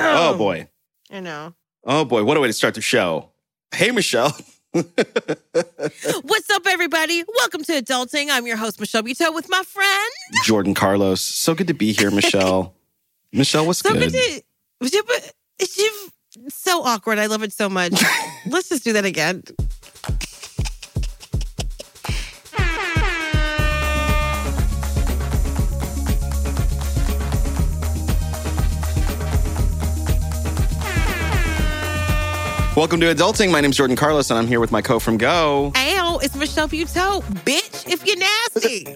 oh boy. I know. Oh boy. What a way to start the show. Hey, Michelle. What's up, everybody? Welcome to Adulting. I'm your host, Michelle Buteau, with my friend. Jordan Carlos. So good to be here, Michelle. Michelle, what's So good? good to. Yeah, it's so awkward. I love it so much. Let's just do that again. Welcome to Adulting. My name's Jordan Carlos, and I'm here with my co from Go. Ow, it's Michelle Buteau. Bitch, if you're nasty,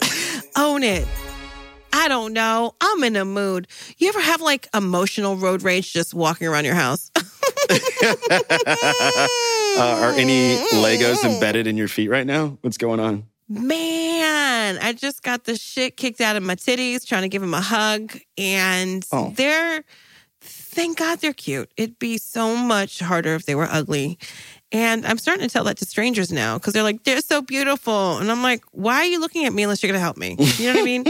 own it. I don't know. I'm in a mood. You ever have like emotional road rage just walking around your house? Uh, are any Legos embedded in your feet right now? What's going on? Man, I just got the shit kicked out of my titties trying to give him a hug. And Oh. they're, thank God they're cute. It'd be so much harder if they were ugly. And I'm starting to tell that to strangers now because they're like, they're so beautiful. And I'm like, why are you looking at me unless you're going to help me? You know what I mean?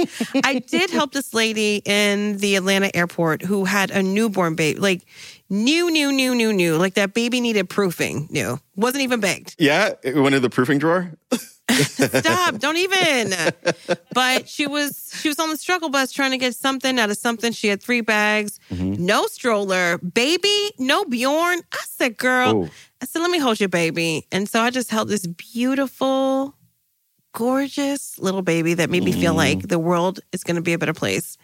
I did help this lady in the Atlanta airport who had a newborn baby, like new, new, new, new, new. Like that baby needed proofing, new. Wasn't even baked. Yeah, it went in the proofing drawer. Stop! Don't even. But she was she was on the struggle bus trying to get something out of something. She had three bags, mm-hmm. no stroller, baby, no Bjorn. I said, "Girl," Oh. I said, "Let me hold your baby." And so I just held this beautiful, gorgeous little baby that made me feel mm-hmm. like the world is going to be a better place.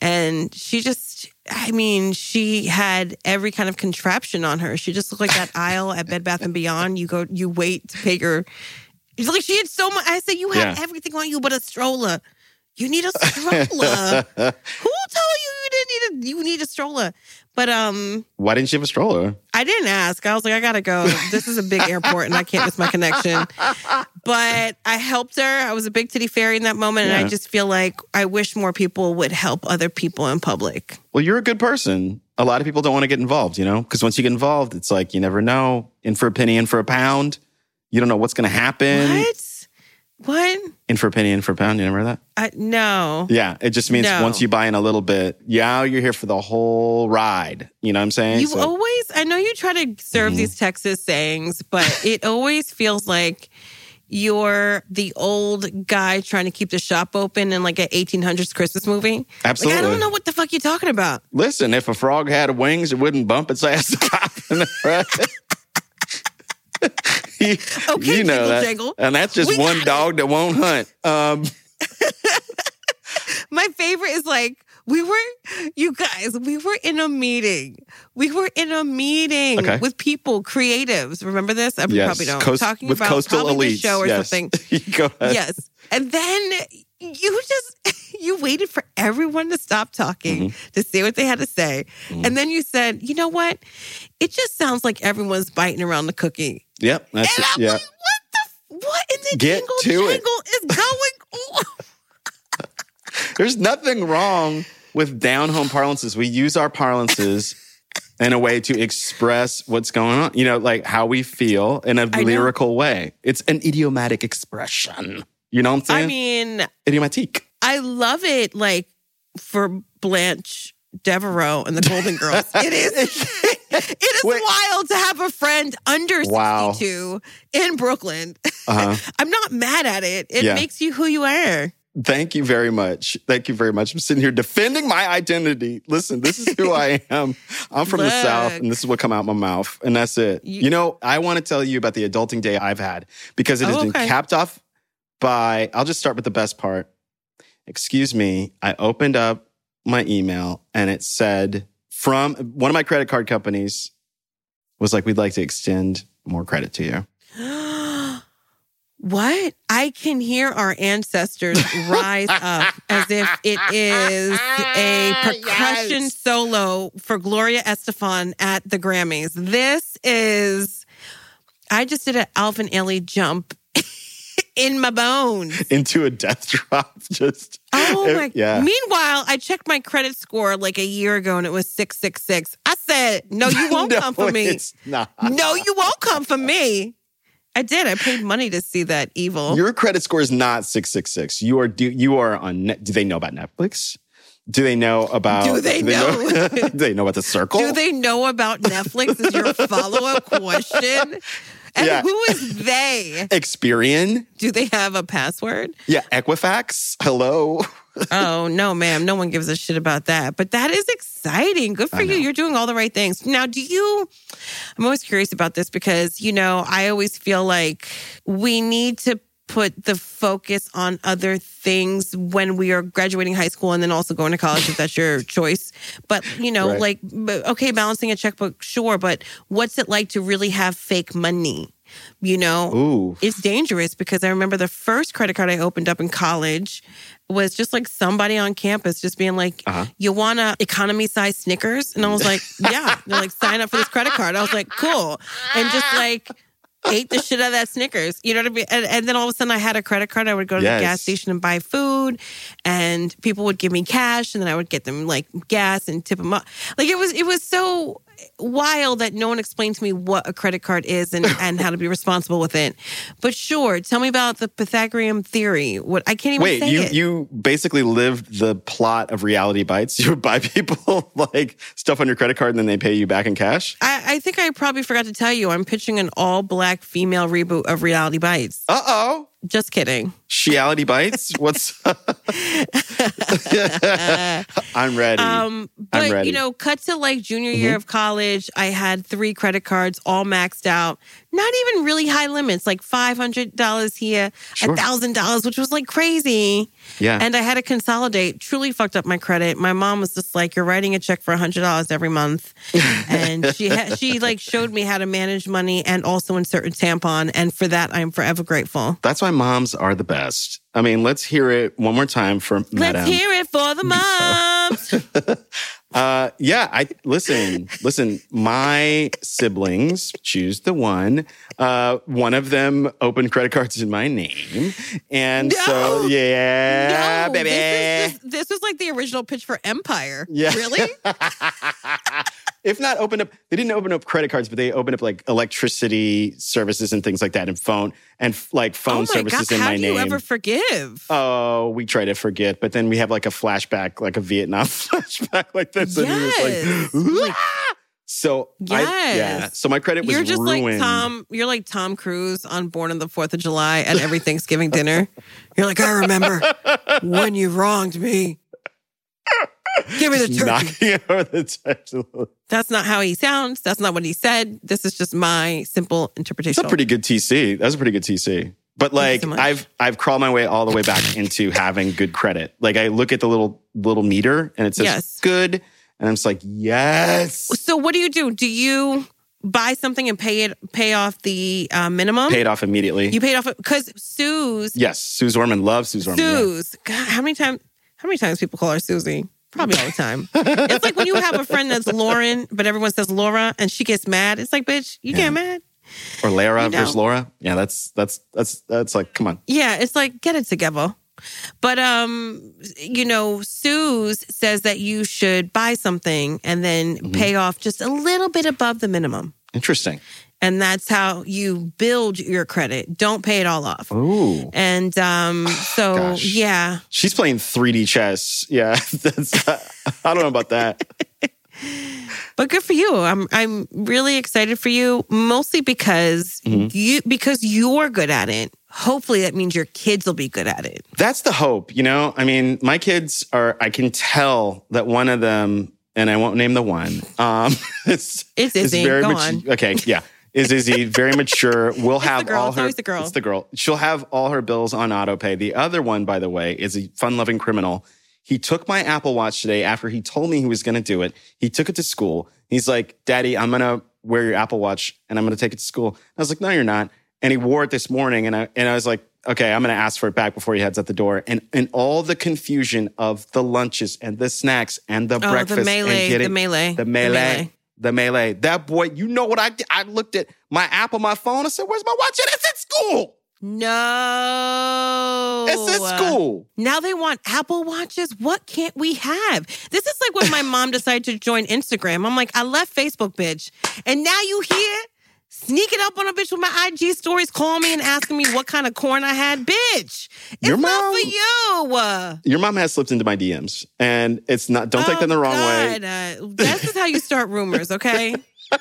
And she just, I mean, she had every kind of contraption on her. She just looked like that aisle at Bed Bath and Beyond. You go, you wait to pay your. It's like she had so much. I said, you have Yeah. everything on you but a stroller. You need a stroller. Who told you you didn't need a you need a stroller? But um, Why didn't you have a stroller? I didn't ask. I was like, I gotta go. This is a big airport and I can't miss my connection. But I helped her. I was a big titty fairy in that moment, and Yeah. I just feel like I wish more people would help other people in public. Well, you're a good person. A lot of people don't want to get involved, you know, because once you get involved, it's like you never know. In for a penny, in for a pound. You don't know what's going to happen. What? What? In for a penny, in for a pound. You never heard that? I, no. Yeah, it just means No. once you buy in a little bit, yeah, you're here for the whole ride. You know what I'm saying? You So- always, I know you try to serve Mm-hmm. these Texas sayings, but it always feels like you're the old guy trying to keep the shop open in like an 1800s Christmas movie. Like, I don't know what the fuck you're talking about. Listen, if a frog had wings, it wouldn't bump its ass. Okay, you know jingle that. jangle. And that's just We one got it. dog that won't hunt. Um, My favorite is like, we were, you guys, we were in a meeting. We were in a meeting Okay. with people, creatives. Remember this? I yes, probably don't. coast- Talking with about coastal elites. show or yes. something. Go ahead. Yes. And then you just you waited for everyone to stop talking Mm-hmm. to see what they had to say. And then you said, "You know what? It just sounds like everyone's biting around the cookie." Yep. That's And it. I'm Yeah. like, "What the what in the Get jingle jangle is going on?" There's nothing wrong with down home parlances. We use our parlances in a way to express what's going on, you know, like how we feel in a know. lyrical way. It's an idiomatic expression. You know what I'm saying? I mean, Idiomatique. I love it like for Blanche Devereaux and the Golden Girls. it is it is Wait. wild to have a friend under Wow. 62 in Brooklyn. Uh-huh. I'm not mad at it. It Yeah. makes you who you are. Thank you very much. Thank you very much. I'm sitting here defending my identity. Listen, this is who I am. I'm from the South, and this is what come out my mouth, and that's it. You- You, know, I want to tell you about the adulting day I've had because it has Oh, been okay. capped off by. I'll just start with the best part. Excuse me. I opened up my email, and it said from one of my credit card companies was like, "We'd like to extend more credit to you." What? I can hear our ancestors rise up as if it is a ah, percussion Yes. solo for Gloria Estefan at the Grammys. This is, I just did an Alvin Ailey jump in my bones. Into a death drop. Just Oh It- my! yeah. Meanwhile, I checked my credit score like a year ago, and it was six six six. I said, "No, you won't No, come for me. No, you won't come for me." I did. I paid money to see that evil. Your credit score is not 666. You are do you are on net. Do they know about Netflix? Do they know about Do they know? do they know about the circle? Do they know about Netflix? Is your follow up question? And Yeah. who is they? Experian? Do they have a password? Yeah, Equifax. Hello. Oh, no, ma'am. No one gives a shit about that. But that is exciting. Good for you. You're doing all the right things. Now, do you, I'm always curious about this because, you know, I always feel like we need to put the focus on other things when we are graduating high school and then also going to college if that's your choice. But, you know, Right. like, okay, balancing a checkbook, sure. But what's it like to really have fake money? You know, Ooh. it's dangerous because I remember the first credit card I opened up in college was just like somebody on campus just being like, Uh-huh. "You want a economy size Snickers?" And I was like, "Yeah." They're like, "Sign up for this credit card." I was like, "Cool," and just like ate the shit out of that Snickers. You know what I mean? And, and then all of a sudden, I had a credit card. I would go to Yes. the gas station and buy food, and people would give me cash, and then I would get them like gas and tip them up. Like it was, it was so wild that no one explained to me what a credit card is and, and how to be responsible with it. But sure, tell me about the Pythagorean theory. What I can't even Wait, you it. you basically lived the plot of reality bites. You would buy people like stuff on your credit card and then they pay you back in cash. I, I think I probably forgot to tell you. I'm pitching an all black female reboot of Reality Bites. Uh oh. Just kidding. Shiality bites? What's I'm ready. Um, but ready. you know, cut to like junior year of college, I had three credit cards all maxed out. Not even really high limits, like five hundred dollars here, a thousand dollars, which was like crazy. yeah. And I had to consolidate. Truly fucked up my credit. My mom was just like, "You're writing a check for hundred dollars every month," and she ha- she like showed me how to manage money and also insert a tampon. And for that, I'm forever grateful. That's why moms are the best. I mean, let's hear it one more time from Let's hear it for the moms. Uh, yeah, I listen. Listen, my siblings choose the one. Uh, one of them opened credit cards in my name, and so yeah, no, baby. This, is just, this was like the original pitch for Empire. Yeah. Really? if not open up, they didn't open up credit cards, but they opened up like electricity services and things like that, and phone and like phone oh my services god! in How my do name. you ever forgive? Oh, we try to forget, but then we have like a flashback, like a Vietnam flashback, like this, and he was Yes. like, "Ah!" so I, yeah. So my credit was You're just ruined. like Tom. You're like Tom Cruise on Born on the Fourth of July at every Thanksgiving dinner. You're like, I remember when you wronged me. Give me the turkey. knocking over the. That's not how he sounds. That's not what he said. This is just my simple interpretation. That's a pretty good TC. That's a pretty good TC. But like so. I've I've crawled my way all the way back into having good credit. Like I look at the little little meter and it says Yes. good, and I'm just like yes. so what do you do? Do you buy something and pay it pay off the uh, minimum? Paid off immediately. You paid off because Suze yes, Suze Orman loves Suze Orman. yeah. God, how many times? How many times people call her Susie? Probably all the time. it's like when you have a friend that's Lauren, but everyone says Laura, and she gets mad. It's like, bitch, you Yeah. get mad. Or Lara You know. versus Laura. Yeah, that's that's that's that's like come on. Yeah, it's like get it together. But um, you know, Suze says that you should buy something and then Mm-hmm. pay off just a little bit above the minimum. Interesting. And that's how you build your credit. Don't pay it all off. Ooh. And um, so Gosh. yeah, She's playing 3D chess. Yeah, that's. I don't know about that. But good for you. I'm I'm really excited for you, mostly because Mm-hmm. you because you're good at it. Hopefully that means your kids will be good at it. That's the hope, you know? I mean, my kids are, I can tell that one of them, and I won't name the one, um, it's, It's Izzy. very Go matu- Okay, yeah. Is Izzy very mature? We'll the have all her. always the girl. It's the girl. She'll have all her bills on auto pay. The other one, by the way, is a fun-loving criminal. He took my Apple Watch today after he told me he was going to do it. He took it to school. He's like, "Daddy, I'm going to wear your Apple Watch and I'm going to take it to school." I was like, "No, you're not." and he wore it this morning, and I and I was like, okay, I'm going to ask for it back before he heads out the door. And and all the confusion of the lunches and the snacks and the Oh, breakfast the melee, and getting the melee, the melee, the melee. That boy, you know what I did? I looked at my app on my phone. I said, "Where's my watch?" And it's at school. No. It's at school. Now they want Apple Watches. What can't we have? This is like when my mom decided to join Instagram. I'm like, I left Facebook, bitch. And now you here sneaking up on a bitch with my IG stories, calling me and asking me what kind of corn I had. Bitch, it's Your not mom- for you. Your mom has slipped into my DMs, and it's not. Don't take them the wrong way. way. Uh, this is how you start rumors, okay?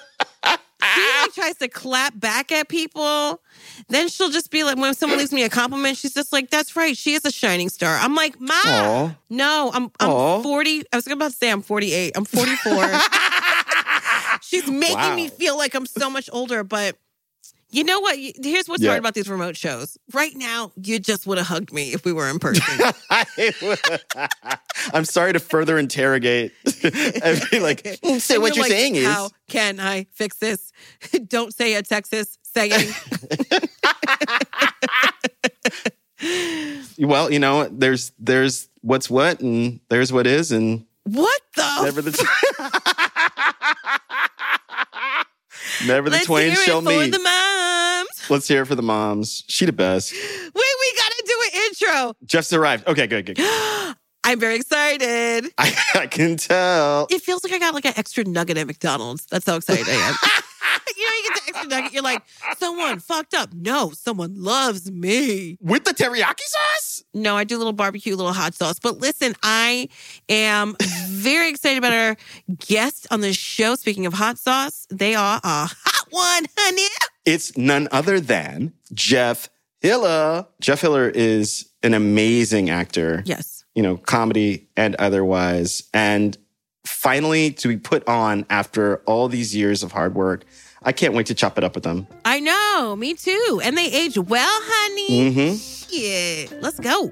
she like tries to clap back at people. Then she'll just be like, when someone leaves me a compliment, she's just like, "That's right, she is a shining star." I'm like, "Ma, Aw. no, I'm I'm Aw. 40. I was about to say I'm 48. I'm 44." she's making Wow. me feel like I'm so much older, but. You know what? Here's what's Yeah. hard about these remote shows. Right now, you just would have hugged me if we were in person. I'm sorry to further interrogate. and be like, "Mm, so And what you're you're like, saying is, how can I fix this? Don't say a Texas saying. well, you know, there's there's what's what, and there's what is, and what the? never the never the Let's twain hear shall it for meet. the moms. Let's hear it for the moms. She the best. Wait, we gotta do an intro. Jeff's arrived. Okay, good, good. I'm very excited. I, I can tell. It feels like I got like an extra nugget at McDonald's. That's how excited I am. you know, you get the extra nugget. You're like, someone fucked up. No, someone loves me. With the teriyaki sauce? No, I do a little barbecue, a little hot sauce. But listen, I am very excited about our guest on the show. Speaking of hot sauce, they are a hot one, honey. It's none other than Jeff Hiller. Jeff Hiller is an amazing actor. Yes. you know, comedy and otherwise. And finally to be put on after all these years of hard work. I can't wait to chop it up with them. I know, me too. And they age well, honey. Mm-hmm. Yeah, let's go.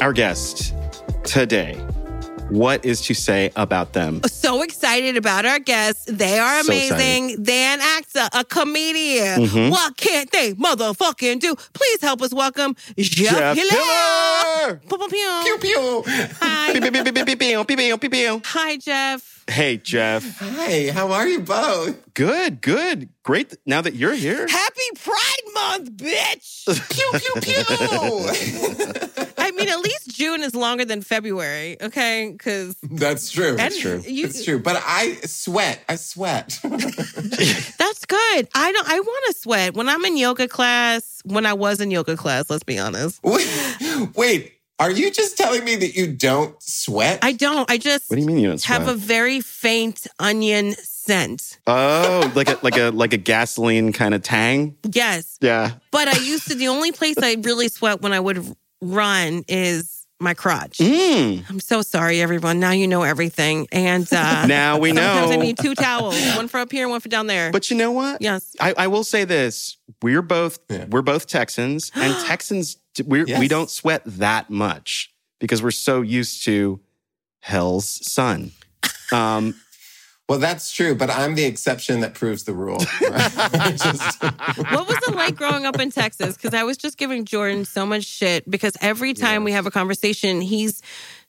our guest today. What is to say about them? So excited about our guests. They are amazing. Excited. they an actor, a comedian. Mm-hmm. What can't they motherfucking do? Please help us welcome Jeff, Jeff Hiller. Hiller. Pew. Pew pew. Hi. Hi, Jeff. Hey, Jeff. Hi, how are you both? Good, good. Great. Now that you're here. Happy Pride Month, bitch. Pew, pew, pew. I mean, at least June is longer than February, okay? Because That's true. That's true. you- It's true. But I sweat. I sweat. that's good. I don't. I want to sweat when I'm in yoga class. When I was in yoga class, let's be honest. Wait, wait, are you just telling me that you don't sweat? I don't. I just What do you mean you don't sweat? have a very faint onion scent. oh, like a like a like a gasoline kind of tang. Yes, Yeah. but I used to. The only place I really sweat when I would run is my crotch. Mm. I'm so sorry, everyone. Now you know everything. And uh, Now we sometimes I need two towels, one for up here and one for down there. But you know what? yes. I, I will say this: we're both Yeah. we're both Texans, and Texans we we Yes. don't sweat that much because we're so used to hell's sun. Um, well, that's true, but I'm the exception that proves the rule. right? Just- What was it like growing up in Texas? Because I was just giving Jordan so much shit because every time we have a conversation, he's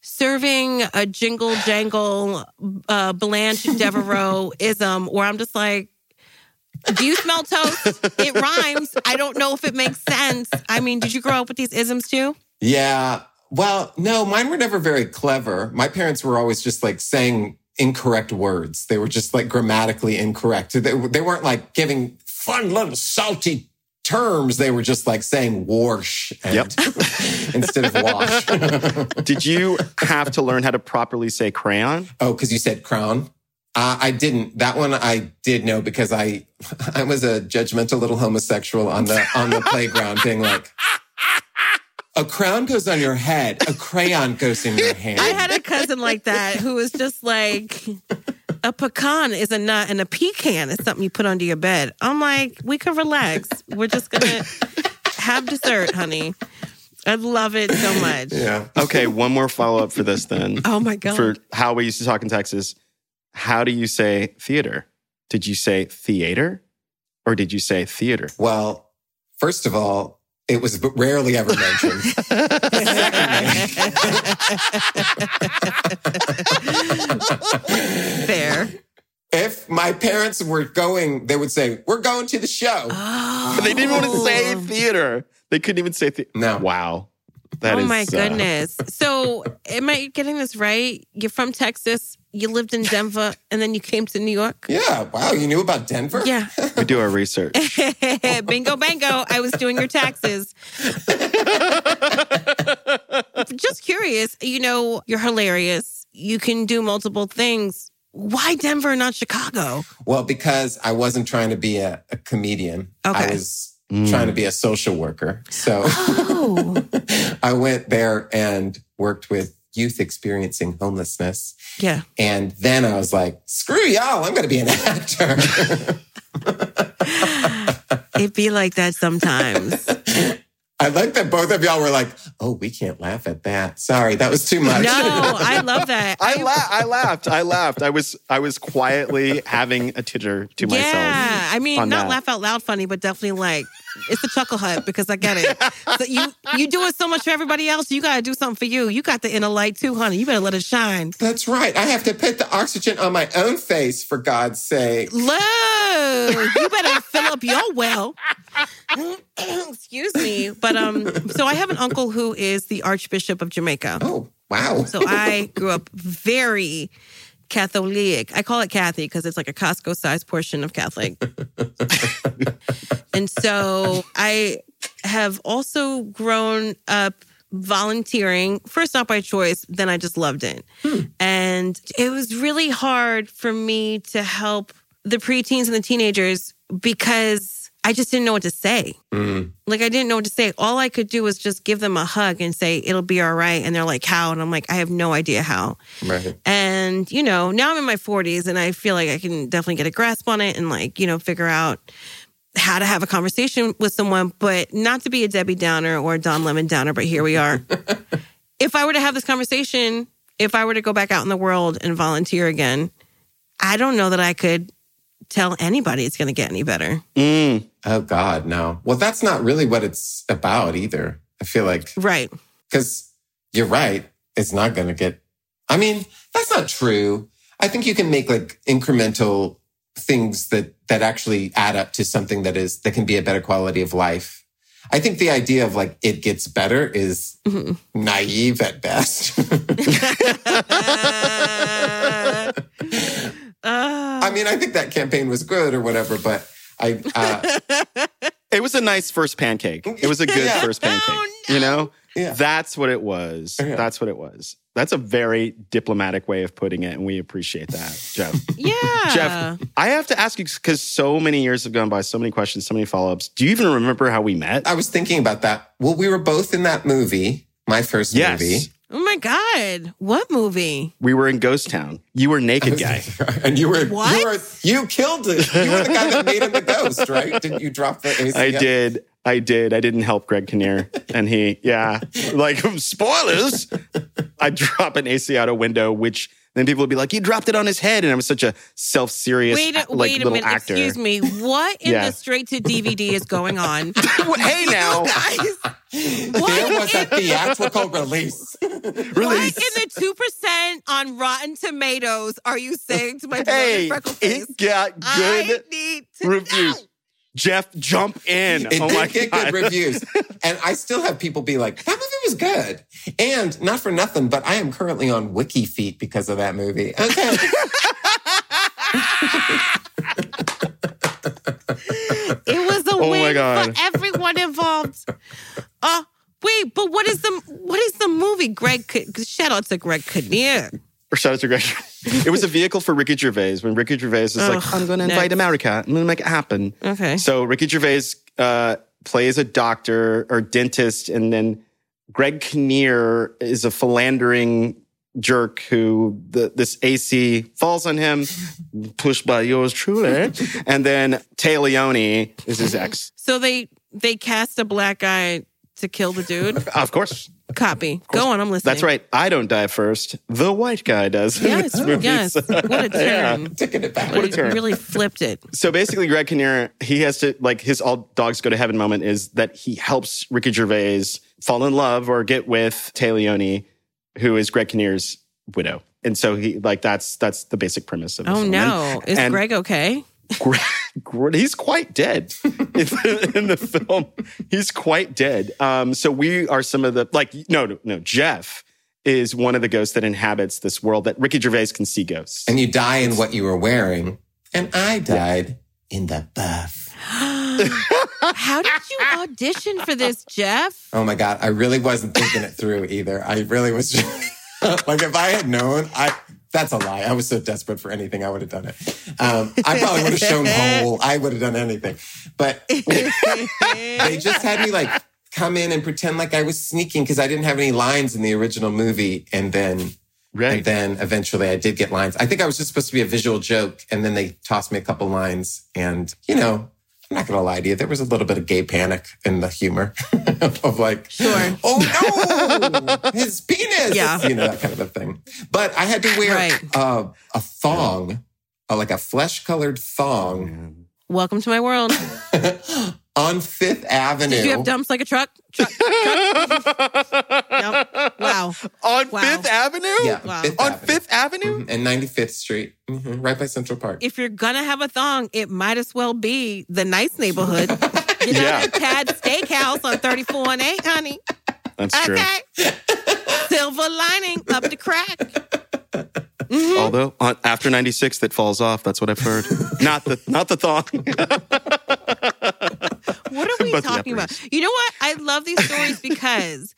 serving a jingle jangle uh, Blanche Devereaux ism where I'm just like, do you smell toast? It rhymes. I don't know if it makes sense. I mean, did you grow up with these isms too? yeah. Well, no, mine were never very clever. My parents were always just like saying incorrect words. They were just like grammatically incorrect. They, they weren't like giving fun little salty terms. They were just like saying wash and Yep. instead of wash. Did you have to learn how to properly say crayon? oh, because you said crown. Uh, I didn't. That one I did know because I I was a judgmental little homosexual on the on the playground, being like, a crown goes on your head, a crayon goes in your hand. I had a cousin like that who was just like, a pecan is a nut and a pecan is something you put under your bed. I'm like, we can relax. We're just gonna have dessert, honey. I love it so much. yeah. Okay, one more follow up for this then. Oh my god. For how we used to talk in Texas. How do you say theater? Did you say theater or did you say theater? Well, first of all, it was rarely ever mentioned. Fair. if my parents were going, they would say, "We're going to the show." But they didn't want to say theater. They couldn't even say theater. No. Wow. That oh is, my uh, goodness. So, am I getting this right? You're from Texas, you lived in Denver, and then you came to New York? Yeah. Wow. You knew about Denver? Yeah. we do our research. bingo, bango. I was doing your taxes. Just curious, you know, you're hilarious. You can do multiple things. Why Denver, not Chicago? Well, because I wasn't trying to be a, a comedian. Okay. I was mm. trying to be a social worker. So Oh, I went there and worked with youth experiencing homelessness. yeah. And then I was like, screw y'all, I'm going to be an actor. It'd be like that sometimes. I like that both of y'all were like, oh, we can't laugh at that. Sorry, that was too much. No, I love that. I, la- I laughed. I laughed. I was I was quietly having a titter to myself. Yeah, I mean, not that. laugh out loud funny, but definitely like it's the chuckle hut because I get it. So you you do it so much for everybody else, you gotta do something for you. You got the inner light too, honey. You better let it shine. That's right. I have to put the oxygen on my own face, for God's sake. Look, you better fill up your well. Excuse me, but um, so I have an uncle who is the Archbishop of Jamaica. Oh, wow. So I grew up very Catholic. I call it Kathy because it's like a Costco sized portion of Catholic. and so I have also grown up volunteering, first not by choice, then I just loved it. And it was really hard for me to help the preteens and the teenagers because I just didn't know what to say. Mm. Like I didn't know what to say. All I could do was just give them a hug and say it'll be all right. And they're like, "How?" And I'm like, "I have no idea how." Right. And you know, now I'm in my 40s, and I feel like I can definitely get a grasp on it and like you know figure out how to have a conversation with someone, but not to be a Debbie Downer or a Don Lemon Downer. But here we are. if I were to have this conversation, if I were to go back out in the world and volunteer again, I don't know that I could tell anybody it's going to get any better. Mm. Oh, God, no. Well, that's not really what it's about either. I feel like, Right. because you're right. It's not going to get, I mean, that's not true. I think you can make like incremental things that, that actually add up to something that is, that can be a better quality of life. I think the idea of like it gets better is Mhm. naive at best. Uh, I mean, I think that campaign was good or whatever, but I, uh, It was a nice first pancake. It was a good Yeah. first pancake. Oh, You know? Yeah. That's what it was. Yeah. That's what it was. That's a very diplomatic way of putting it, and we appreciate that, Jeff. yeah. Jeff, I have to ask you because so many years have gone by, so many questions, so many follow ups. Do you even remember how we met? I was thinking about that. Well, we were both in that movie, my first yes. movie. Oh my God. What movie? We were in Ghost Town. You were naked guy. and you were What? you were you killed it. You were the guy that made him the ghost, right? Didn't you drop the AC? I did. I did. I didn't help Greg Kinnear. And he, yeah, like spoilers. I drop an AC out a window, which then people would be like, "You dropped it on his head," and I was such a self-serious, Wait, a- like wait a little minute. actor. Excuse me. What in Yeah. the straight to DVD is going on? hey now, Guys, There was a theatrical release. what in the 2% on Rotten Tomatoes are you saying to my hey, freckle face? it got I good need to reviews. know. Jeff, jump in. It oh my did get god, good reviews. And I still have people be like, that movie was good. And not for nothing, but I am currently on Wiki Feet because of that movie. Okay. It was my God. For everyone involved. Uh, wait, but what is the what is the movie? Greg, shout out to Greg Kinnear. Or shout out to Greg. it was a vehicle for Ricky Gervais when Ricky Gervais is like, I'm going to invite next. America. I'm going to make it happen. Okay. So Ricky Gervais uh, plays a doctor or dentist, and then Greg Kinnear is a philandering jerk who the, this AC falls on him, pushed by yours truly, and then Téa Leoni is his ex. So they they cast a black guy to kill the dude. Of course, Copy. Go on, I'm listening. that's right. I don't die first. The white guy does. in Yes, yes. What a turn. Taking it back. What a He turn. really flipped it. So basically, Greg Kinnear, he has to like his all dogs go to heaven moment is that he helps Ricky Gervais fall in love or get with Téa Leoni, who is Greg Kinnear's widow. And so he like that's that's the basic premise of the Oh film. no. And- Is and Greg okay? Greg, Greg- he's quite dead in, the, in the film. He's quite dead. Um, so we are some of the like no no no Jeff is one of the ghosts that inhabits this world that Ricky Gervais can see ghosts. And you die in what you were wearing. And I died in the buff. How did you audition for this, Jeff? Oh my God. I really wasn't thinking it through either. I really was just like, if I had known, I, that's a lie. I was so desperate for anything. I would have done it. Um, I probably would have shown whole. I would have done anything, but they just had me like come in and pretend like I was sneaking because I didn't have any lines in the original movie. And then, Right. and then eventually I did get lines. I think I was just supposed to be a visual joke. And then they tossed me a couple lines and, you know, I'm not going to lie to you. There was a little bit of gay panic in the humor of like, Sure. oh no, his penis. Yeah. You know, that kind of a thing. But I had to wear Right. uh, a thong, uh, like a flesh colored thong Welcome to my world. on Fifth Avenue. Did you have dumps like a truck? Truck. truck? Nope. Wow. On Wow. Fifth Avenue? Yeah, Wow. Fifth On Avenue. Fifth Avenue? Mhm, and 95th Street, Mhm, right by Central Park. If you're gonna have a thong, it might as well be the nice neighborhood. You know, Yeah. the Tad Steakhouse on 34 and 8, honey. That's true. Okay. Silver lining up the crack. Although on, after 96 that falls off, that's what I've heard. not the not the thong. What are the talking about? You know what? I love these stories because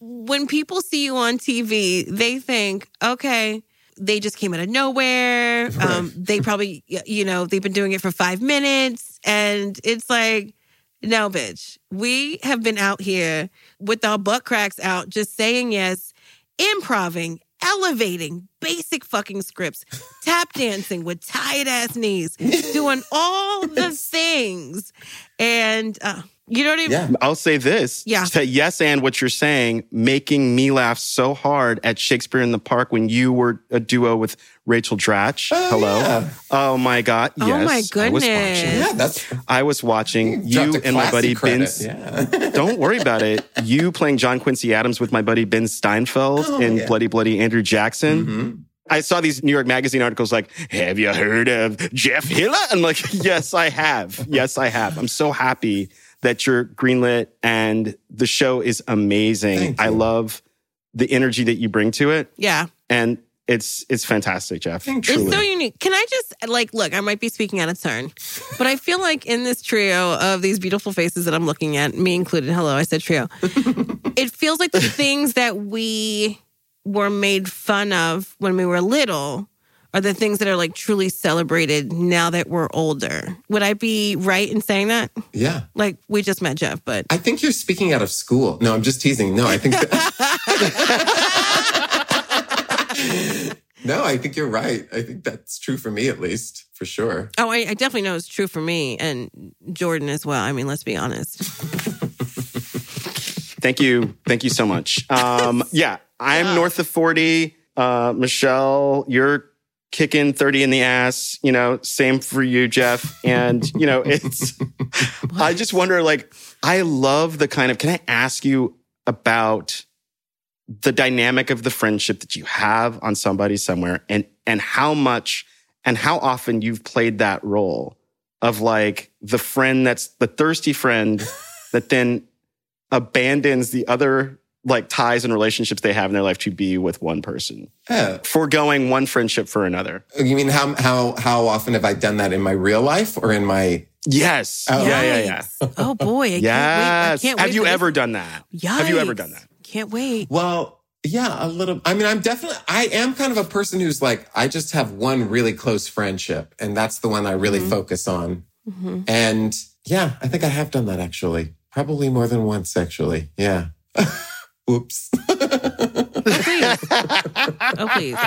when people see you on TV, they think, okay, they just came out of nowhere. Um, they probably, you know, they've been doing it for five minutes. And it's like, no, bitch. We have been out here with our butt cracks out, just saying yes, improving, elevating, basic fucking scripts, tap dancing with tight ass knees, doing all the things. And uh, you know what I mean? Yeah. I'll say this. Yeah. To yes and what you're saying, making me laugh so hard at Shakespeare in the Park when you were a duo with Rachel Dratch. Hello. yeah. Oh my God. Yes. Oh, Yes. my I was goodness. watching. Yeah, that's I was watching you dropped and my buddy credit. Ben. Yeah. Don't worry about it. You playing John Quincy Adams with my buddy Ben Steinfeld Oh, in yeah. Bloody Bloody Andrew Jackson. Mhm. I saw these New York Magazine articles like, Have you heard of Jeff Hiller? I'm like, Yes, I have. Yes, I have. I'm so happy that you're greenlit and the show is amazing. Thank I love the energy that you bring to it. Yeah. And it's it's fantastic, Jeff. Thank you. It's so unique. Can I just like look? I might be speaking out of turn, but I feel like in this trio of these beautiful faces that I'm looking at, me included. Hello, I said trio. it feels like the things that we were made fun of when we were little are the things that are like truly celebrated now that we're older. Would I be right in saying that? yeah. Like we just met Jeff, but I think you're speaking out of school. No, I'm just teasing. No, I think. no, I think you're right. I think that's true for me, at least, for sure. oh, I, I definitely know it's true for me and Jordan as well. I mean, let's be honest. Thank you. Thank you so much. Um, yeah, I'm Yeah. north of 40. Uh, Michelle, you're kicking 30 in the ass. You know, same for you, Jeff. And, you know, it's, I just wonder, like, I love the kind of, can I ask you about the dynamic of the friendship that you have on somebody somewhere and, and how much and how often you've played that role of like the friend that's the thirsty friend that then abandons the other like ties and relationships they have in their life to be with one person, Yeah. foregoing one friendship for another. You mean how how how often have I done that in my real life or in my Yes. Oh. Yeah, yeah, yeah. Oh boy. I Yes. Can't wait. I can't Have wait you for this. ever done that? Yeah. Have you ever done that? Can't wait. Well, yeah, a little. I mean, I'm definitely, I am kind of a person who's like, I just have one really close friendship, and that's the one I really Mm-hmm. focus on. And yeah, I think I have done that actually. Probably more than once, actually. Yeah. Oops. Oh please.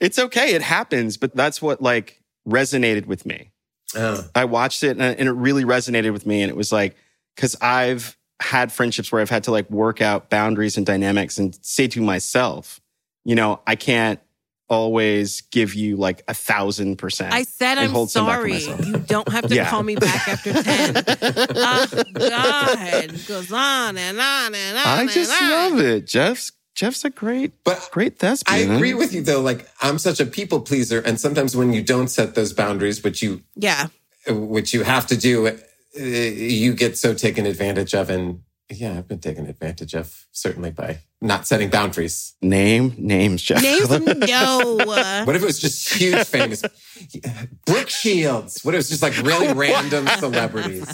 It's okay. It happens, but that's what like resonated with me. Oh. I watched it and, and it really resonated with me. And it was like, because I've had friendships where I've had to like work out boundaries and dynamics and say to myself, you know, I can't always give you like a thousand percent. I said I'm hold some back for sorry. You don't have to Yeah. call me back after 10. oh, God. Goes on and on and on. I just and on. love it. Jeff's Jeff's a great, But great I agree with you though. Like, I'm such a people pleaser. And sometimes when you don't set those boundaries, which you, Yeah. which you have to do, uh, you get so taken advantage of. And yeah, I've been taken advantage of certainly by not setting boundaries. Name names, Jeff. Names, some no. What if it was just huge famous Brooke Shields? What if it was just like really random celebrities?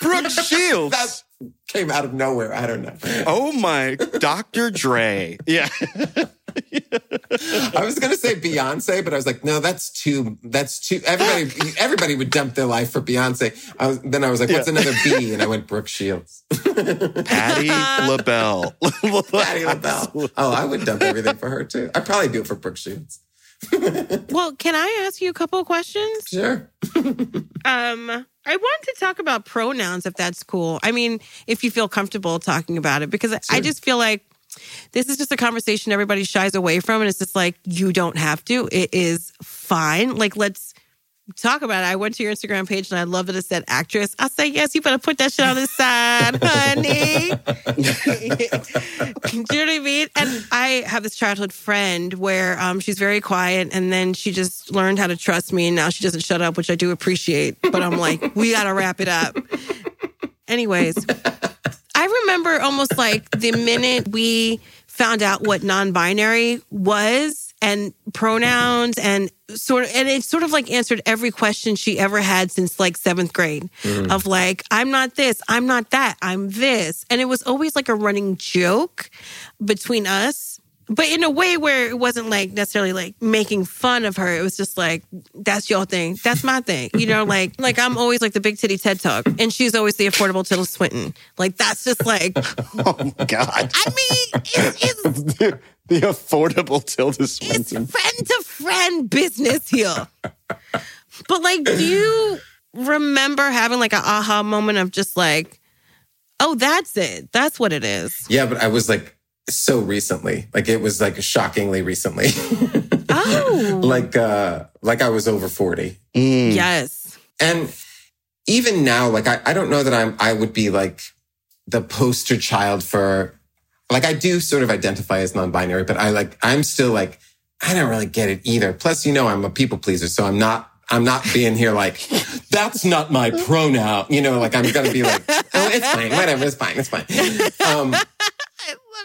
Brooke Shields. That came out of nowhere. I don't know. oh my, Dr. Dre. Yeah. I was gonna say Beyonce, but I was like, no, that's too. That's too. Everybody, everybody would dump their life for Beyonce. I was, then I was like, what's Yeah. another B? And I went Brooke Shields, Patti LaBelle. Patti LaBelle. Oh, I would dump everything for her too. I'd probably do it for Brooke Shields. Well, can I ask you a couple of questions? Sure. Um, I want to talk about pronouns if that's cool. I mean, if you feel comfortable talking about it, because I- I just feel like this is just a conversation everybody shies away from. And it's just like, you don't have to. It is fine. Like, let's talk about it. I went to your Instagram page and I love that it said actress. I say, yes, you better put that shit on the side, honey. Do you know what I mean? And I have this childhood friend where um, she's very quiet and then she just learned how to trust me and now she doesn't shut up, which I do appreciate. But I'm like, we got to wrap it up. Anyways, I remember almost like the minute we found out what non-binary was and pronouns and sort of and it sort of like answered every question she ever had since like seventh grade mm. of like i'm not this i'm not that i'm this. And it was always like a running joke between us but in a way where it wasn't like necessarily like making fun of her it was just like that's your thing that's my thing you know like like i'm always like the big titty ted talk and she's always the affordable tilda swinton like that's just like oh God. i mean it's, it's the, the affordable Tilda Swinton. it's friend to friend business here. But like, do you remember having like an aha moment of just like, oh, that's it. That's what it is. Yeah, but I was like so recently. Like it was like shockingly recently. Oh, like uh like I was over 40. Mm. yes. And even now, like I, I don't know that I'm I would be like the poster child for like I do sort of identify as non-binary, but I like I'm still like I don't really get it either. Plus, you know, I'm a people pleaser, so I'm not I'm not being here like that's not my pronoun. You know, like I'm gonna be like, oh, it's fine, whatever, it's fine, it's fine. Um, I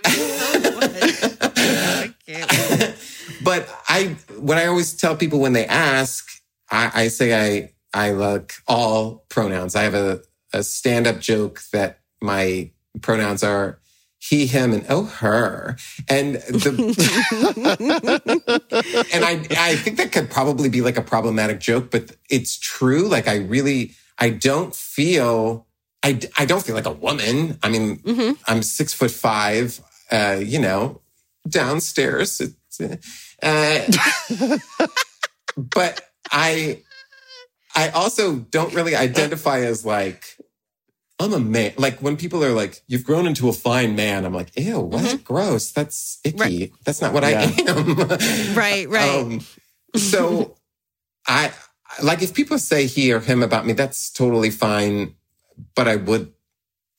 but I, what I always tell people when they ask, I, I say I, I like all pronouns. I have a, a stand up joke that my pronouns are he, him, and oh, her. And the, and I, I think that could probably be like a problematic joke, but it's true. Like I really, I don't feel, I, I don't feel like a woman. I mean, Mhm. I'm six foot five, uh, you know, downstairs. Uh, but I, I also don't really identify as like, I'm a man. Like when people are like, you've grown into a fine man. I'm like, ew, what? Gross. That's icky. Right. That's not what Yeah. I am. Right, right. Um, so I, like if people say he or him about me, that's totally fine. But I would,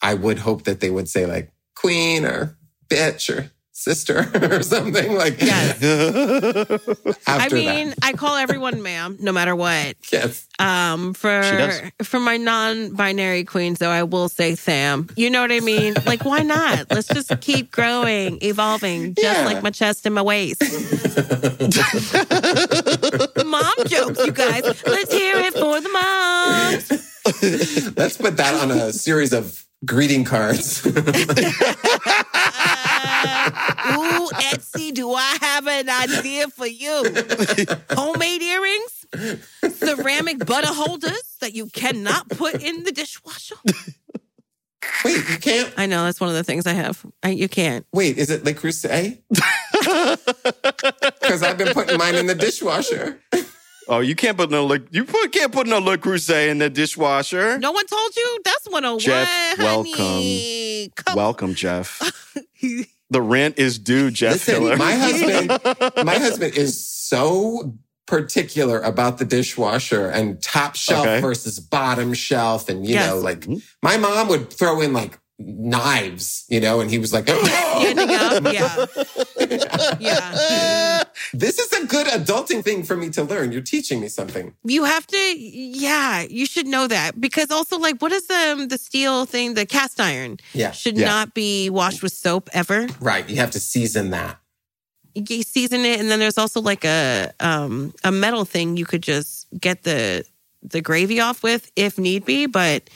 I would hope that they would say like queen or bitch or sister or something like Yes. I mean, that. I call everyone ma'am, no matter what. Yes. Um, for for my non-binary queens, though, I will say Sam. You know what I mean? Like, why not? Let's just keep growing, evolving, just Yeah. like my chest and my waist. Mom jokes, you guys. Let's hear it for the moms. Let's put that on a series of greeting cards. Ooh, Etsy, do I have an idea for you? Homemade earrings, ceramic butter holders that you cannot put in the dishwasher. Wait, you can't. I know that's one of the things I have. I, you can't. Wait, is it Le Creuset? Because I've been putting mine in the dishwasher. Oh, you can't put no Le, you put, can't put no Le Creuset in the dishwasher. No one told you? That's 101. Jeff, honey. Come Welcome, Jeff. the rent is due, Jeff Listen, Hiller. my husband, my husband is so particular about the dishwasher and top shelf Okay. versus bottom shelf, and you Yes. know, like mm-hmm. my mom would throw in like knives, you know, and he was like, standing up. Yeah. Yeah. "This is a good adulting thing for me to learn. You're teaching me something." You have to, yeah, you should know that because also, like, what is the the steel thing? The cast iron Yeah, should Yeah. not be washed with soap ever. right. You have to season that. You season it, and then there's also like a um a metal thing you could just get the the gravy off with if need be. But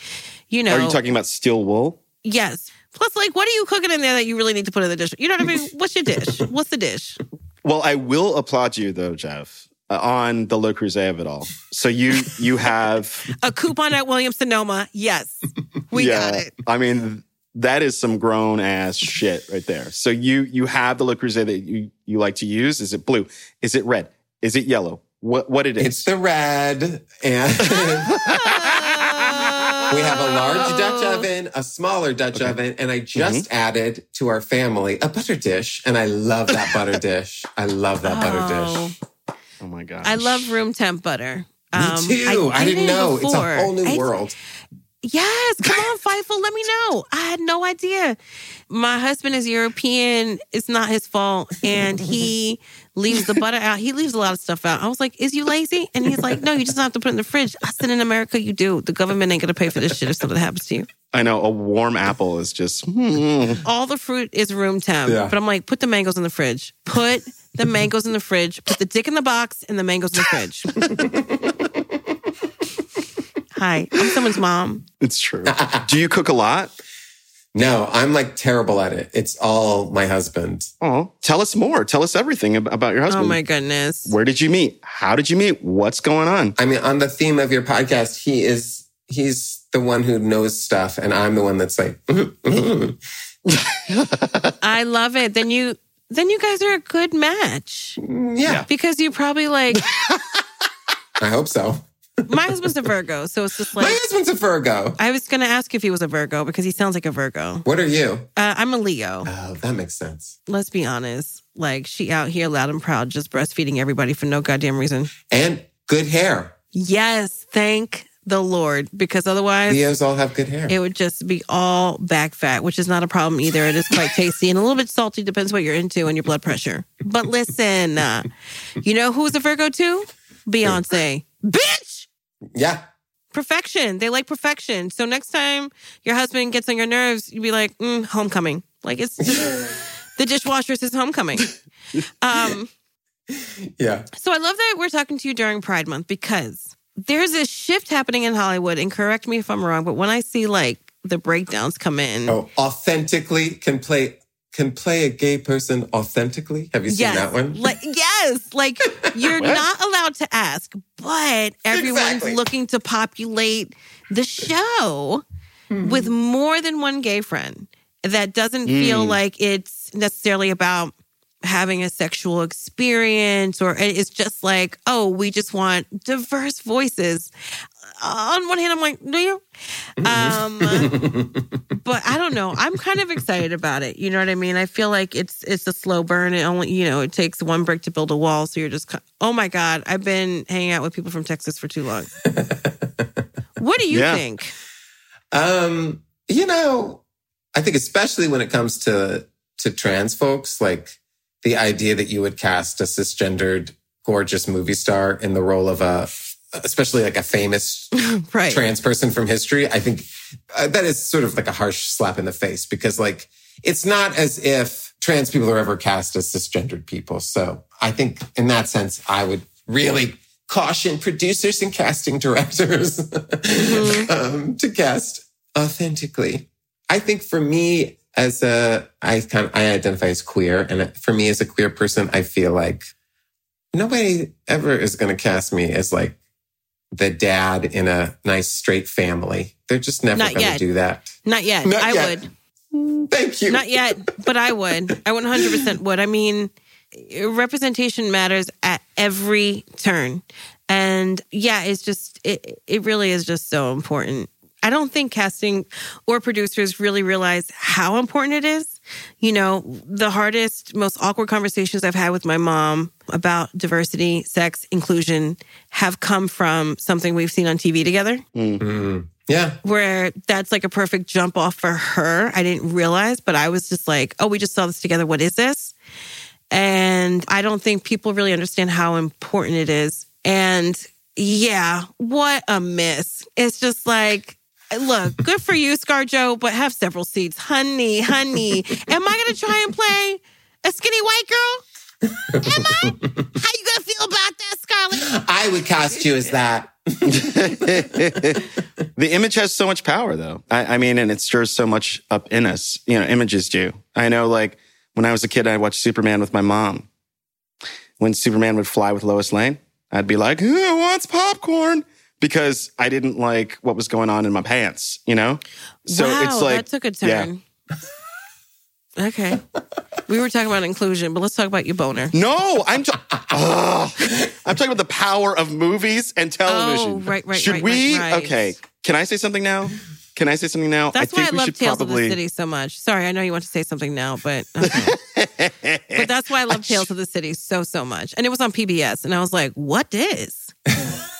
you know, Are you talking about steel wool? yes. Plus, like, what are you cooking in there that you really need to put in the dish? You know what I mean? What's your dish? What's the dish? Well, I will applaud you though, Jeff, uh, on the Le Creuset of it all. So you you have A coupon at Williams Sonoma. Yes, we got it. I mean, that is some grown ass shit right there. So you you have the Le Creuset that you you like to use. Is it blue? Is it red? Is it yellow? What what it is? It's the red, and we have a large Dutch oven, a smaller Dutch oven, and I just added to our family a butter dish, and I love that butter dish. I love that butter Oh. dish. oh my god! I love room temp butter. Me Um, too. I, didn't it know. It's a whole new I- world. Yes, come on, Feifel, let me know. I had no idea. My husband is European. It's not his fault. And he leaves the butter out. He leaves a lot of stuff out. I was like, Is you lazy? And he's like, No, you just have to put it in the fridge. I said, In America, you do. The government ain't going to pay for this shit if something happens to you. I know a warm apple is just. hmm. All the fruit is room temp. Yeah. But I'm like, Put the mangoes in the fridge. Put the mangoes in the fridge. Put the dick in the box and the mangoes in the fridge. Hi, I'm someone's mom. It's true. Do you cook a lot? No, I'm like terrible at it. It's all my husband. Oh, tell us more. Tell us everything about your husband. Oh my goodness. Where did you meet? How did you meet? What's going on? I mean, on the theme of your podcast, he is he's the one who knows stuff, and I'm the one that's like, I love it. Then you then you guys are a good match yeah, because you probably like I hope so. My husband's a Virgo, so it's just like My husband's a Virgo. I was gonna ask if he was a Virgo because he sounds like a Virgo. What are you? Uh, I'm a Leo. Oh, that makes sense. Let's be honest. Like she out here loud and proud, just breastfeeding everybody for no goddamn reason. And good hair. Yes, thank the Lord, because otherwise Leos all have good hair. it would just be all back fat, which is not a problem either. It is quite tasty and a little bit salty, depends what you're into and your blood pressure. But listen, uh, you know who's a Virgo too? Beyonce. Bitch! Yeah. Perfection. They like perfection. So next time your husband gets on your nerves, you'd be like, mm, homecoming. Like it's the dishwasher is homecoming. Um, Yeah. so I love that we're talking to you during Pride Month because there's a shift happening in Hollywood. And correct me if I'm wrong, but when I see like the breakdowns come in, Oh, authentically can play can play a gay person authentically. Have you seen yes, that one? like yes, like you're not allowed to ask, but everyone's Exactly. looking to populate the show Hmm. with more than one gay friend. That doesn't feel Hmm. like it's necessarily about having a sexual experience or it's just like, oh, we just want diverse voices. On one hand, I'm like, do you? Um, but I don't know. I'm kind of excited about it. You know what I mean? I feel like it's it's a slow burn. It only you know it takes one brick to build a wall. So you're just oh my god, I've been hanging out with people from Texas for too long. what do you Yeah. think? Um, you know, I think especially when it comes to to trans folks, like the idea that you would cast a cisgendered, gorgeous movie star in the role of a, especially like a famous Right. trans person from history, I think uh, that is sort of like a harsh slap in the face because like it's not as if trans people are ever cast as cisgendered people. So I think in that sense, I would really caution producers and casting directors um, to cast authentically. I think for me, as a, I kind of, I identify as queer, and for me as a queer person, I feel like nobody ever is going to cast me as like the dad in a nice straight family. They're just never going to do that. Not yet. Not I yet. would. Thank you. Not yet, but I would. I 100% would. I mean, representation matters at every turn. And yeah, it's just, it, it really is just so important. I don't think casting or producers really realize how important it is. You know, the hardest, most awkward conversations I've had with my mom about diversity, sex, inclusion have come from something we've seen on TV together Mm. Yeah. where that's like a perfect jump off for her. I didn't realize, but I was just like, oh, we just saw this together. What is this? And I don't think people really understand how important it is. And yeah, what a miss. It's just like, Uh, look, good for you, ScarJo, but have several seats. Honey, honey, am I going to try and play a skinny white girl? Am I? How you going to feel about that, Scarlett? I would cast you as that. the image has so much power though. I, I mean, and it stirs so much up in us. You know, images do. I know like when I was a kid, I watched Superman with my mom. When Superman would fly with Lois Lane, I'd be like, Who wants popcorn? Because I didn't like what was going on in my pants, you know? So wow, it's like that took a yeah. turn. Okay. We were talking about inclusion, but let's talk about your boner. No, I'm. I'm talking about the power of movies and oh, television. Oh, right, right, Should right, we? right, right. Okay. Can I say something now? Can I say something now? That's I think why I we love should Tales probably. of the City so much. Sorry, I know you want to say something now, but okay. but that's why I love Tales of the City so so much. And it was on PBS, and I was like, "What is?"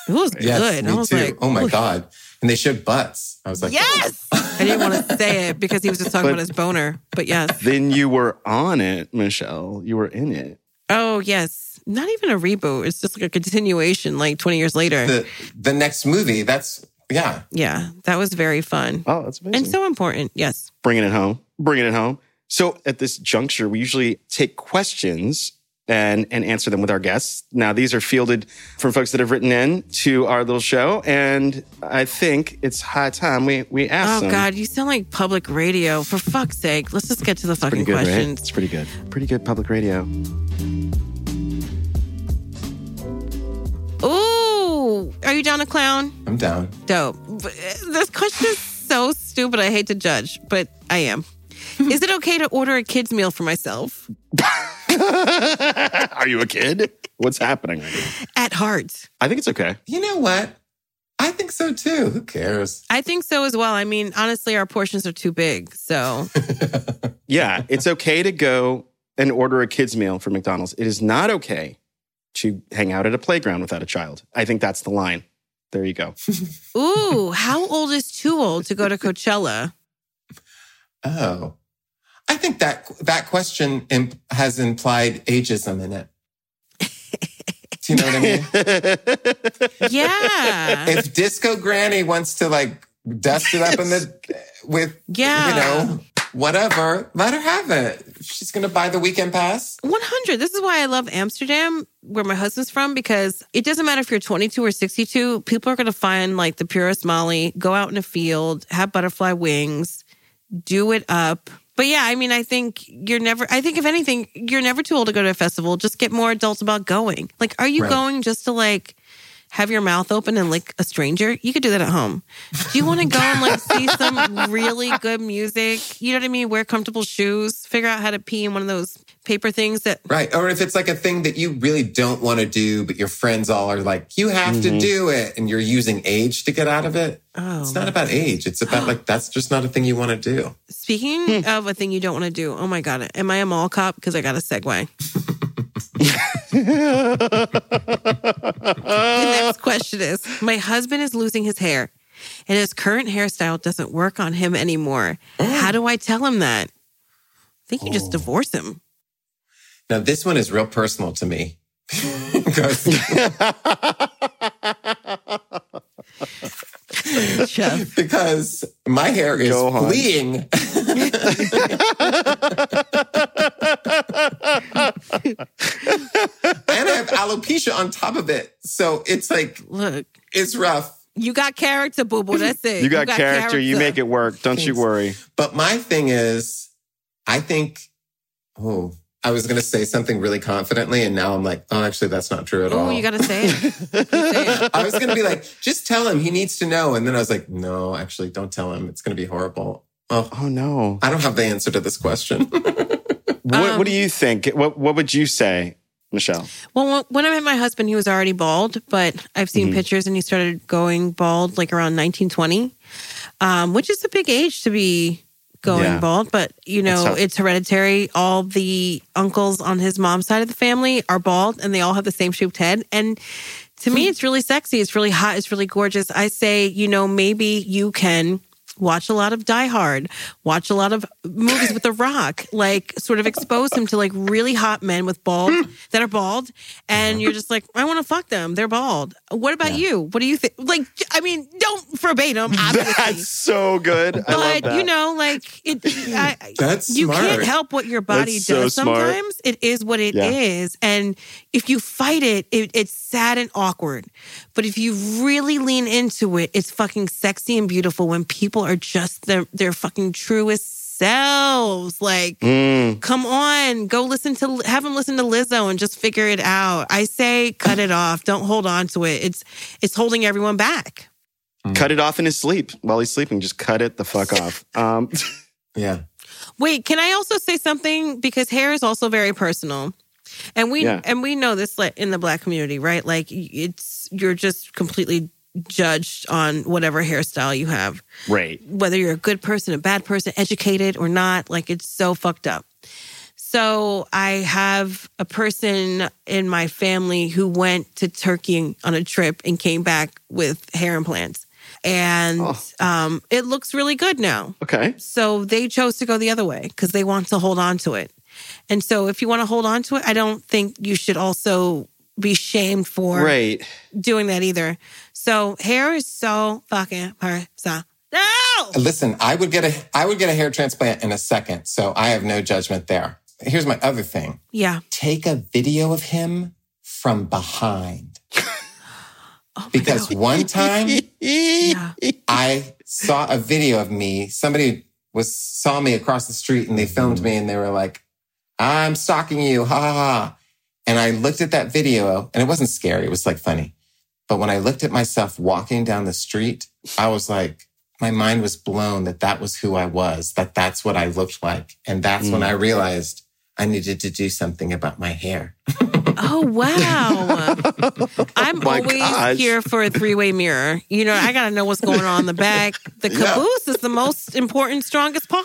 It was Yes, good. me I was too. like, oh my "Ooh." God. And they showed butts. I was like, Yes. Oh I didn't want to say it because he was just talking But- about his boner, but yes. Then you were on it, Michelle. You were in it. Oh yes. Not even a reboot. It's just like a continuation, like twenty years later. the, the next movie, that's, yeah. yeah, that was very fun Oh, that's amazing. and so important. Yes. bringing it home, bringing it home. So at this juncture, we usually take questions and and answer them with our guests. Now these are fielded from folks that have written in to our little show, and I think it's high time we we ask Oh them. God, you sound like public radio. For fuck's sake, let's just get to the pretty fucking good, right? questions. It's pretty good. Pretty good public radio. Ooh, are you down to clown? I'm down. Dope. This question is so stupid. I hate to judge, but I am. Is it okay to order a kid's meal for myself? Are you a kid? What's happening? At heart, I think it's okay. You know what? I think so too. Who cares? I think so as well. I mean, honestly, our portions are too big. So, Yeah, it's okay to go and order a kid's meal from McDonald's. It is not okay to hang out at a playground without a child. I think that's the line. There you go. ooh, how old is too old to go to Coachella? Oh, I think that that question imp- has implied ageism in it. Do you know what I mean? Yeah. if Disco Granny wants to like dust it up in the with, Yeah. you know, whatever, let her have it. She's gonna buy the weekend pass. 100. This is why I love Amsterdam, where my husband's from, because it doesn't matter if you're 22 or 62. People are going to find like the purest Molly, go out in a field, have butterfly wings, do it up. But yeah, I mean, I think you're never, I think if anything, you're never too old to go to a festival. Just get more adults about going. Like, are you Right. going just to like, have your mouth open and lick a stranger, you could do that at home. Do you want to go and like see some really good music? You know what I mean? Wear comfortable shoes, figure out how to pee in one of those paper things that Right. Or if it's like a thing that you really don't want to do, but your friends all are like, you have to mm-hmm. do it. And you're using age to get out of it. Oh, It's not oh. about age. It's about like, that's just not a thing you want to do. Speaking hmm. of a thing you don't want to do, oh my God, am I a mall cop? Because I got a segue. the next question is My husband is losing his hair, and his current hairstyle doesn't work on him anymore. How do I tell him that? I think you just oh. divorce him. Now, this one is real personal to me. Because my hair is Go fleeing. and I have alopecia on top of it. So it's like, Look, it's rough. you got character, boo boo. Mm-hmm. That's it. You got, character, You make it work. Don't you worry. But my thing is, I think, oh, I was going to say something really confidently. And now I'm like, oh, actually, that's not true at Oh, all. you got to say say it. I was going to be like, just tell him he needs to know. And then I was like, no, actually, don't tell him. It's going to be horrible. Oh, Oh no. I don't have the answer to this question. What, what do you think? What What would you say, Michelle? Well, when I met my husband, he was already bald, but I've Mm-hmm. seen pictures and he started going bald like around 1920, um, which is a big age to be going Yeah. bald. But, you know, it's hereditary. All the uncles on his mom's side of the family are bald and they all have the same shaped head. And to me, it's really sexy. It's really hot. It's really gorgeous. I say, you know, maybe you can watch a lot of Die Hard, watch a lot of movies with The Rock, like sort of expose him to like really hot men with bald that are bald, and uh-huh. you're just like, I want to fuck them. They're bald. What about you? What do you think? Like, I mean, don't verbatim, obviously. That's so good. I love But you know, like it, I, That's you can't help what your body That's so does. smart. Sometimes it is what it is, Yeah. and if you fight it, it, it's sad and awkward. But if you really lean into it, it's fucking sexy and beautiful when people are just their their fucking truest selves. Like, Mm. come on, go listen to have them listen to Lizzo and just figure it out. I say, cut it off. Don't hold on to it. It's it's holding everyone back. cut it off in his sleep while he's sleeping. Just cut it the fuck off. Um, yeah. Wait, can I also say something because hair is also very personal. And we Yeah. and we know this in the black community, right? Like it's you're just completely judged on whatever hairstyle you have. right. Whether you're a good person, a bad person, educated or not, like it's so fucked up. So I have a person in my family who went to Turkey on a trip and came back with hair implants. And Oh. um, it looks really good now. Okay. So they chose to go the other way because they want to hold on to it. And so if you want to hold on to it, I don't think you should also be shamed for Right. doing that either. So hair is so fucking personal. No! Listen, I would get a I would get a hair transplant in a second, so I have no judgment there. Here's my other thing. Yeah. Take a video of him from behind. Oh Because one time Yeah. I saw a video of me. Somebody was saw me across the street and they filmed me and they were like, I'm stalking you. Ha ha ha. And I looked at that video and it wasn't scary. It was like funny. But when I looked at myself walking down the street, I was like, my mind was blown that that was who I was, that that's what I looked like. And that's when mm. I realized I needed to do something about my hair. Oh wow. I'm my always gosh. here for a three-way mirror. You know, I gotta know what's going on in the back. The Yeah. caboose is the most important, strongest part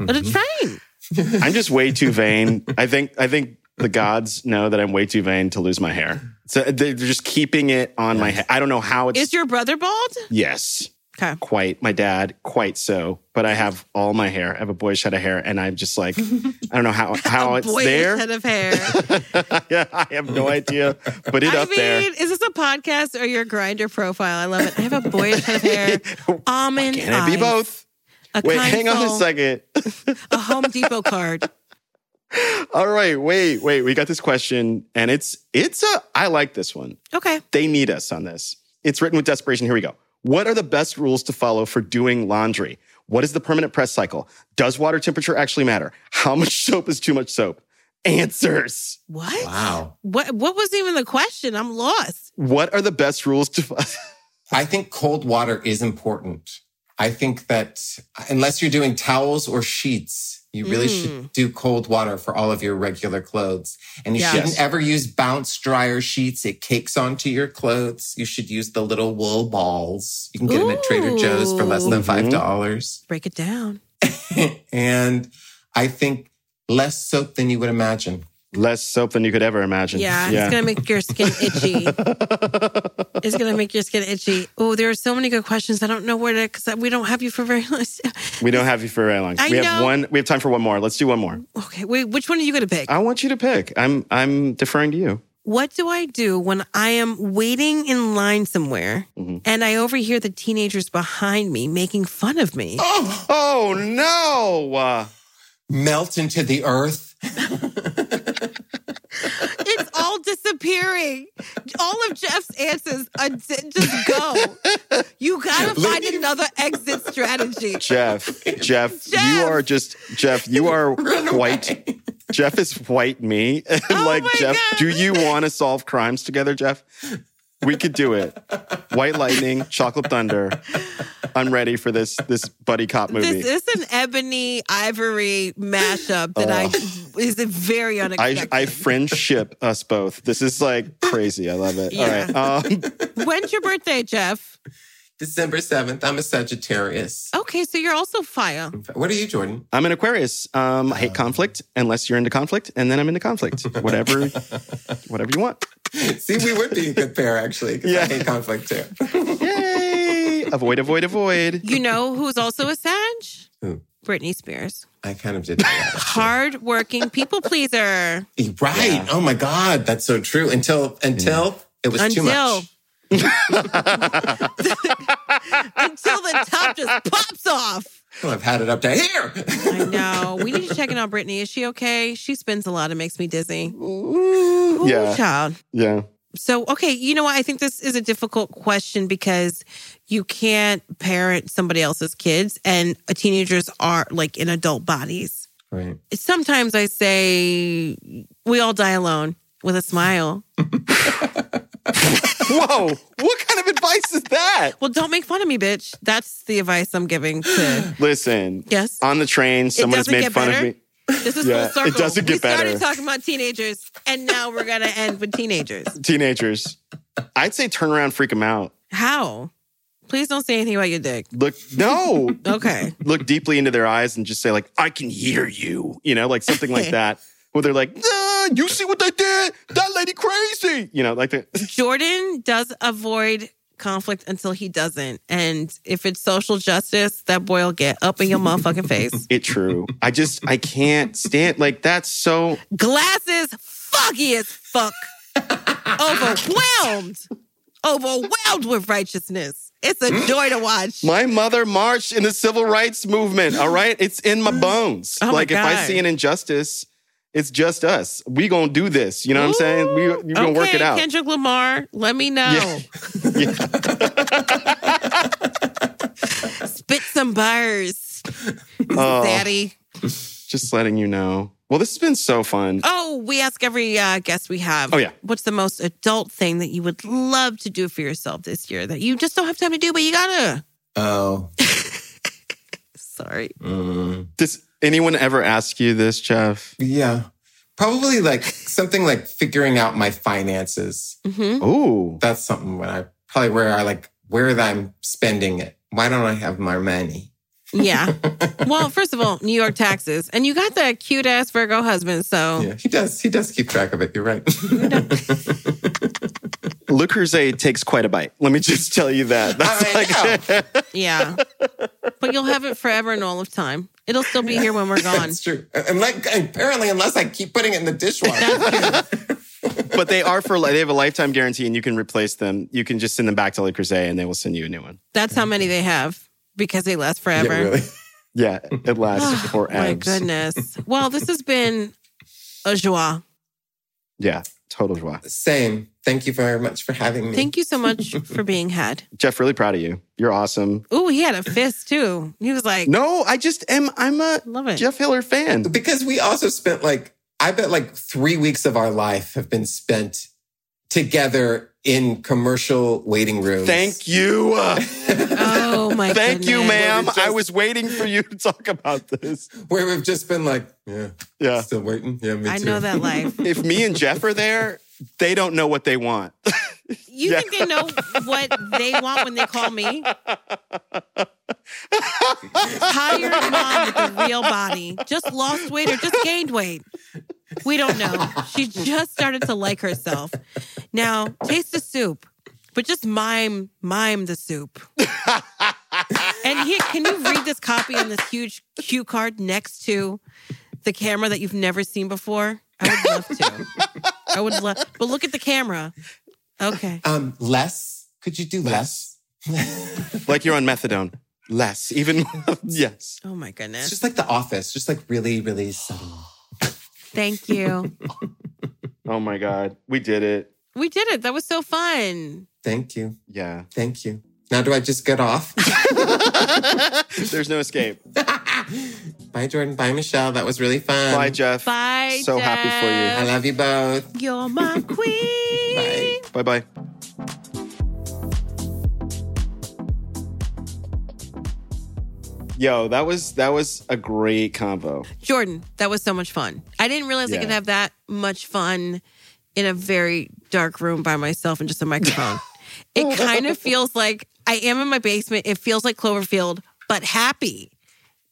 of the mm-hmm. train. I'm just way too vain. I think I think the gods know that I'm way too vain to lose my hair. So they're just keeping it on my head. I don't know how it's Is your brother bald? yes. Okay. Quite. My dad, quite so. But I have all my hair. I have a boyish head of hair, and I'm just like, I don't know how how it's Boyish there. head of hair. yeah, I have no idea. But it I up mean, there. is this a podcast or your Grindr profile? I love it. I have a boyish head of hair, almond Can it be both? A Wait, kind hang on a second. A Home Depot card. All right, wait, wait. We got this question, and it's it's a. I like this one. Okay. They need us on this. It's written with desperation. Here we go. What are the best rules to follow for doing laundry? What is the permanent press cycle? Does water temperature actually matter? How much soap is too much soap? Answers. What? Wow. What? What was even the question? I'm lost. What are the best rules to? I think cold water is important. I think that unless you're doing towels or sheets, you really should mm. do cold water for all of your regular clothes. And you Yeah. shouldn't ever use bounce dryer sheets. It cakes onto your clothes. You should use the little wool balls. You can get them at Trader Joe's for less than $5. dollars mm-hmm. Break it down. and I think less soap than you would imagine. Less soap than you could ever imagine. Yeah, it's gonna make your skin itchy. it's gonna make your skin itchy. Oh, there are so many good questions. I don't know where to because we don't have you for very long. we don't have you for very long. I we have one. We have time for one more. Let's do one more. Okay, wait. Which one are you gonna pick? I want you to pick. I'm I'm deferring to you. What do I do when I am waiting in line somewhere Mm-hmm. and I overhear the teenagers behind me making fun of me? Oh no! Uh, Melt into the earth. It's all disappearing. All of Jeff's answers are di- just go. You gotta find another exit strategy. Jeff, Jeff, Jeff! you are just Jeff. You are Run white. Jeff is white me. And Oh like Jeff, God. do you want to solve crimes together, Jeff? We could do it. White lightning, chocolate thunder. I'm ready for this this buddy cop movie. This is an ebony ivory mashup that I is a very I unexpected. I friendship us both. This is like crazy. I love it. Yeah. All right. Um, When's your birthday, Jeff? December 7th, I'm a Sagittarius. Okay, so you're also fire. What are you, Jordan? I'm an Aquarius. Um, I hate conflict unless you're into conflict, and then I'm into conflict. Whatever, whatever you want. See, we would be a good pair, actually, because Yeah. I hate conflict too. Yay! avoid, avoid, avoid. You know who's also a Sag? Who? Britney Spears. I kind of did that. Hard working people pleaser. Right. Oh my God. That's so true. Until until it was too much. until the top just pops off. Oh, I've had it up to here. I know. We need to check in on Britney. Is she okay? She spins a lot. It makes me dizzy. Ooh, Ooh, yeah, child. yeah. So, okay, you know what? I think this is a difficult question because you can't parent somebody else's kids, and teenagers are like in adult bodies. right. Sometimes I say, we all die alone with a smile. Whoa! What kind of advice is that? Well, don't make fun of me, bitch. That's the advice I'm giving to. Listen. Yes. On the train, someone has made fun better? of me. This is Yeah, full it circle. doesn't get we started talking about teenagers, and now we're gonna end with teenagers. Teenagers. I'd say turn around, freak them out. How? Please don't say anything about your dick. Look, no. Okay. Look deeply into their eyes and just say like, "I can hear you," you know, like something like that. Where they're like, "Ah, "You see what they did? That lady crazy," you know, like that. Jordan does avoid conflict until he doesn't. And if it's social justice, that boy will get up in your motherfucking face. It true. I just I can't stand like that's so Glasses foggy as fuck. Overwhelmed. Overwhelmed with righteousness. It's a joy to watch. My mother marched in the civil rights movement. All right, it's in my bones. Oh my like if I see an injustice, it's just us. We gonna do this. You know what I'm saying? We we gonna work it out. Kendrick Lamar, let me know. Spit some bars, Oh. daddy. Just letting you know. Well, this has been so fun. Oh, we ask every uh, guest we have. Oh, yeah. What's the most adult thing that you would love to do for yourself this year that you just don't have time to do, but you gotta? Oh. Sorry. mm. Does anyone ever ask you this, Jeff? Yeah. Probably like something like figuring out my finances. hmm Ooh. That's something when I probably where I like where I'm spending it. Why don't I have my money? Yeah. well, first of all, New York taxes, and you got that cute ass Virgo husband. So Yeah, he does. He does keep track of it. You're right. Le Creuset takes quite a bite. Let me just tell you that. That's I like yeah, but you'll have it forever and all of time. It'll still be here when we're gone. That's true. Uh, and like apparently, unless I keep putting it in the dishwasher. but they are for they have a lifetime guarantee and you can replace them. You can just send them back to Le Creuset and they will send you a new one. That's how many they have because they last yeah, forever. really. Yeah, it lasts forever. My goodness. Well, this has been a joie. Yeah, total joie. Same. Thank you very much for having me. Thank you so much for being had. Jeff, really proud of you. You're awesome. Oh, he had a fist too. He was like, No, I just am. I'm a love it. Jeff Hiller fan. because we also spent like I bet like three weeks of our life have been spent together in commercial waiting rooms. Thank you. Oh my thank you, ma'am. Just- I was waiting for you to talk about this. Where we've just been like, yeah, Yeah. still waiting. Yeah, me I too. know that life. If me and Jeff are there, they don't know what they want. You Yeah. think they know what they want when they call me? Tired mom with a real body. Just lost weight or just gained weight. We don't know. She just started to like herself. Now, taste the soup, but just mime, mime the soup. And here, can you read this copy on this huge cue card next to the camera that you've never seen before? I would love to. I would love, but look at the camera. Okay. Um, less. Could you do less? like you're on methadone. Less, even yes. Oh my It's goodness. just like The Office, just like really, really subtle. Thank you. Oh my God. We did it. We did it. That was so fun. Thank you. Yeah. Thank you. Now, do I just get off? There's no escape. Bye, Jordan. Bye, Michelle. That was really fun. Bye, Jeff. Bye. So happy for you. I love you both. You're my queen. Bye. Bye bye. Yo, that was that was a great combo. Jordan, that was so much fun. I didn't realize I could have that much fun in a very dark room by myself and just a microphone. it kind of feels like I am in my basement. It feels like Cloverfield, but happy.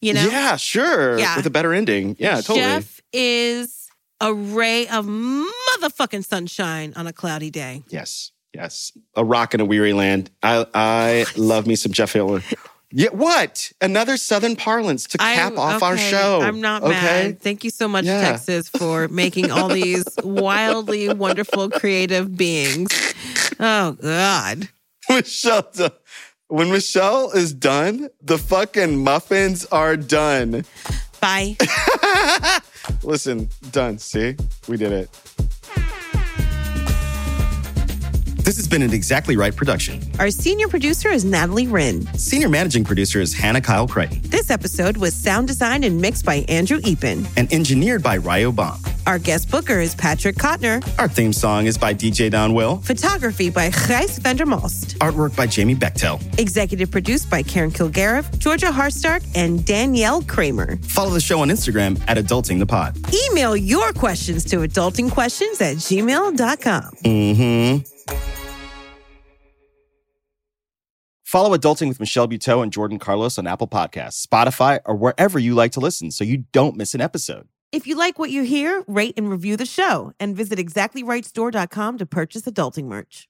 You know? Yeah, sure. Yeah. With a better ending. Yeah, totally. Jeff is a ray of motherfucking sunshine on a cloudy day. Yes. Yes. A rock in a weary land. I I love me some Jeff Hiller. Yeah, what? Another Southern parlance to cap I'm- off our show. I'm not okay? mad. Thank you so much, Yeah. Texas, for making all these wildly wonderful, creative beings. Oh God. Michelle, when Michelle is done, the fucking muffins are done. Bye. Listen, done. See, we did it. This has been an Exactly Right production. Our senior producer is Natalie Wren. Senior managing producer is Hannah Kyle Creighton This episode was sound designed and mixed by Andrew Epen. and engineered by Ryo Bomb. Our guest booker is Patrick Kotner. Our theme song is by DJ Donwill. Photography by Gijs Vandermost. Artwork by Jamie Bechtel. Executive produced by Karen Kilgariff, Georgia Hardstark, and Danielle Kramer. Follow the show on Instagram at Adulting the Pod. Email your questions to adultingquestions at gmail.com. Mm-hmm. Follow Adulting with Michelle Buteau and Jordan Carlos on Apple Podcasts, Spotify, or wherever you like to listen so you don't miss an episode. If you like what you hear, rate and review the show and visit exactlyrightstore.com to purchase adulting merch.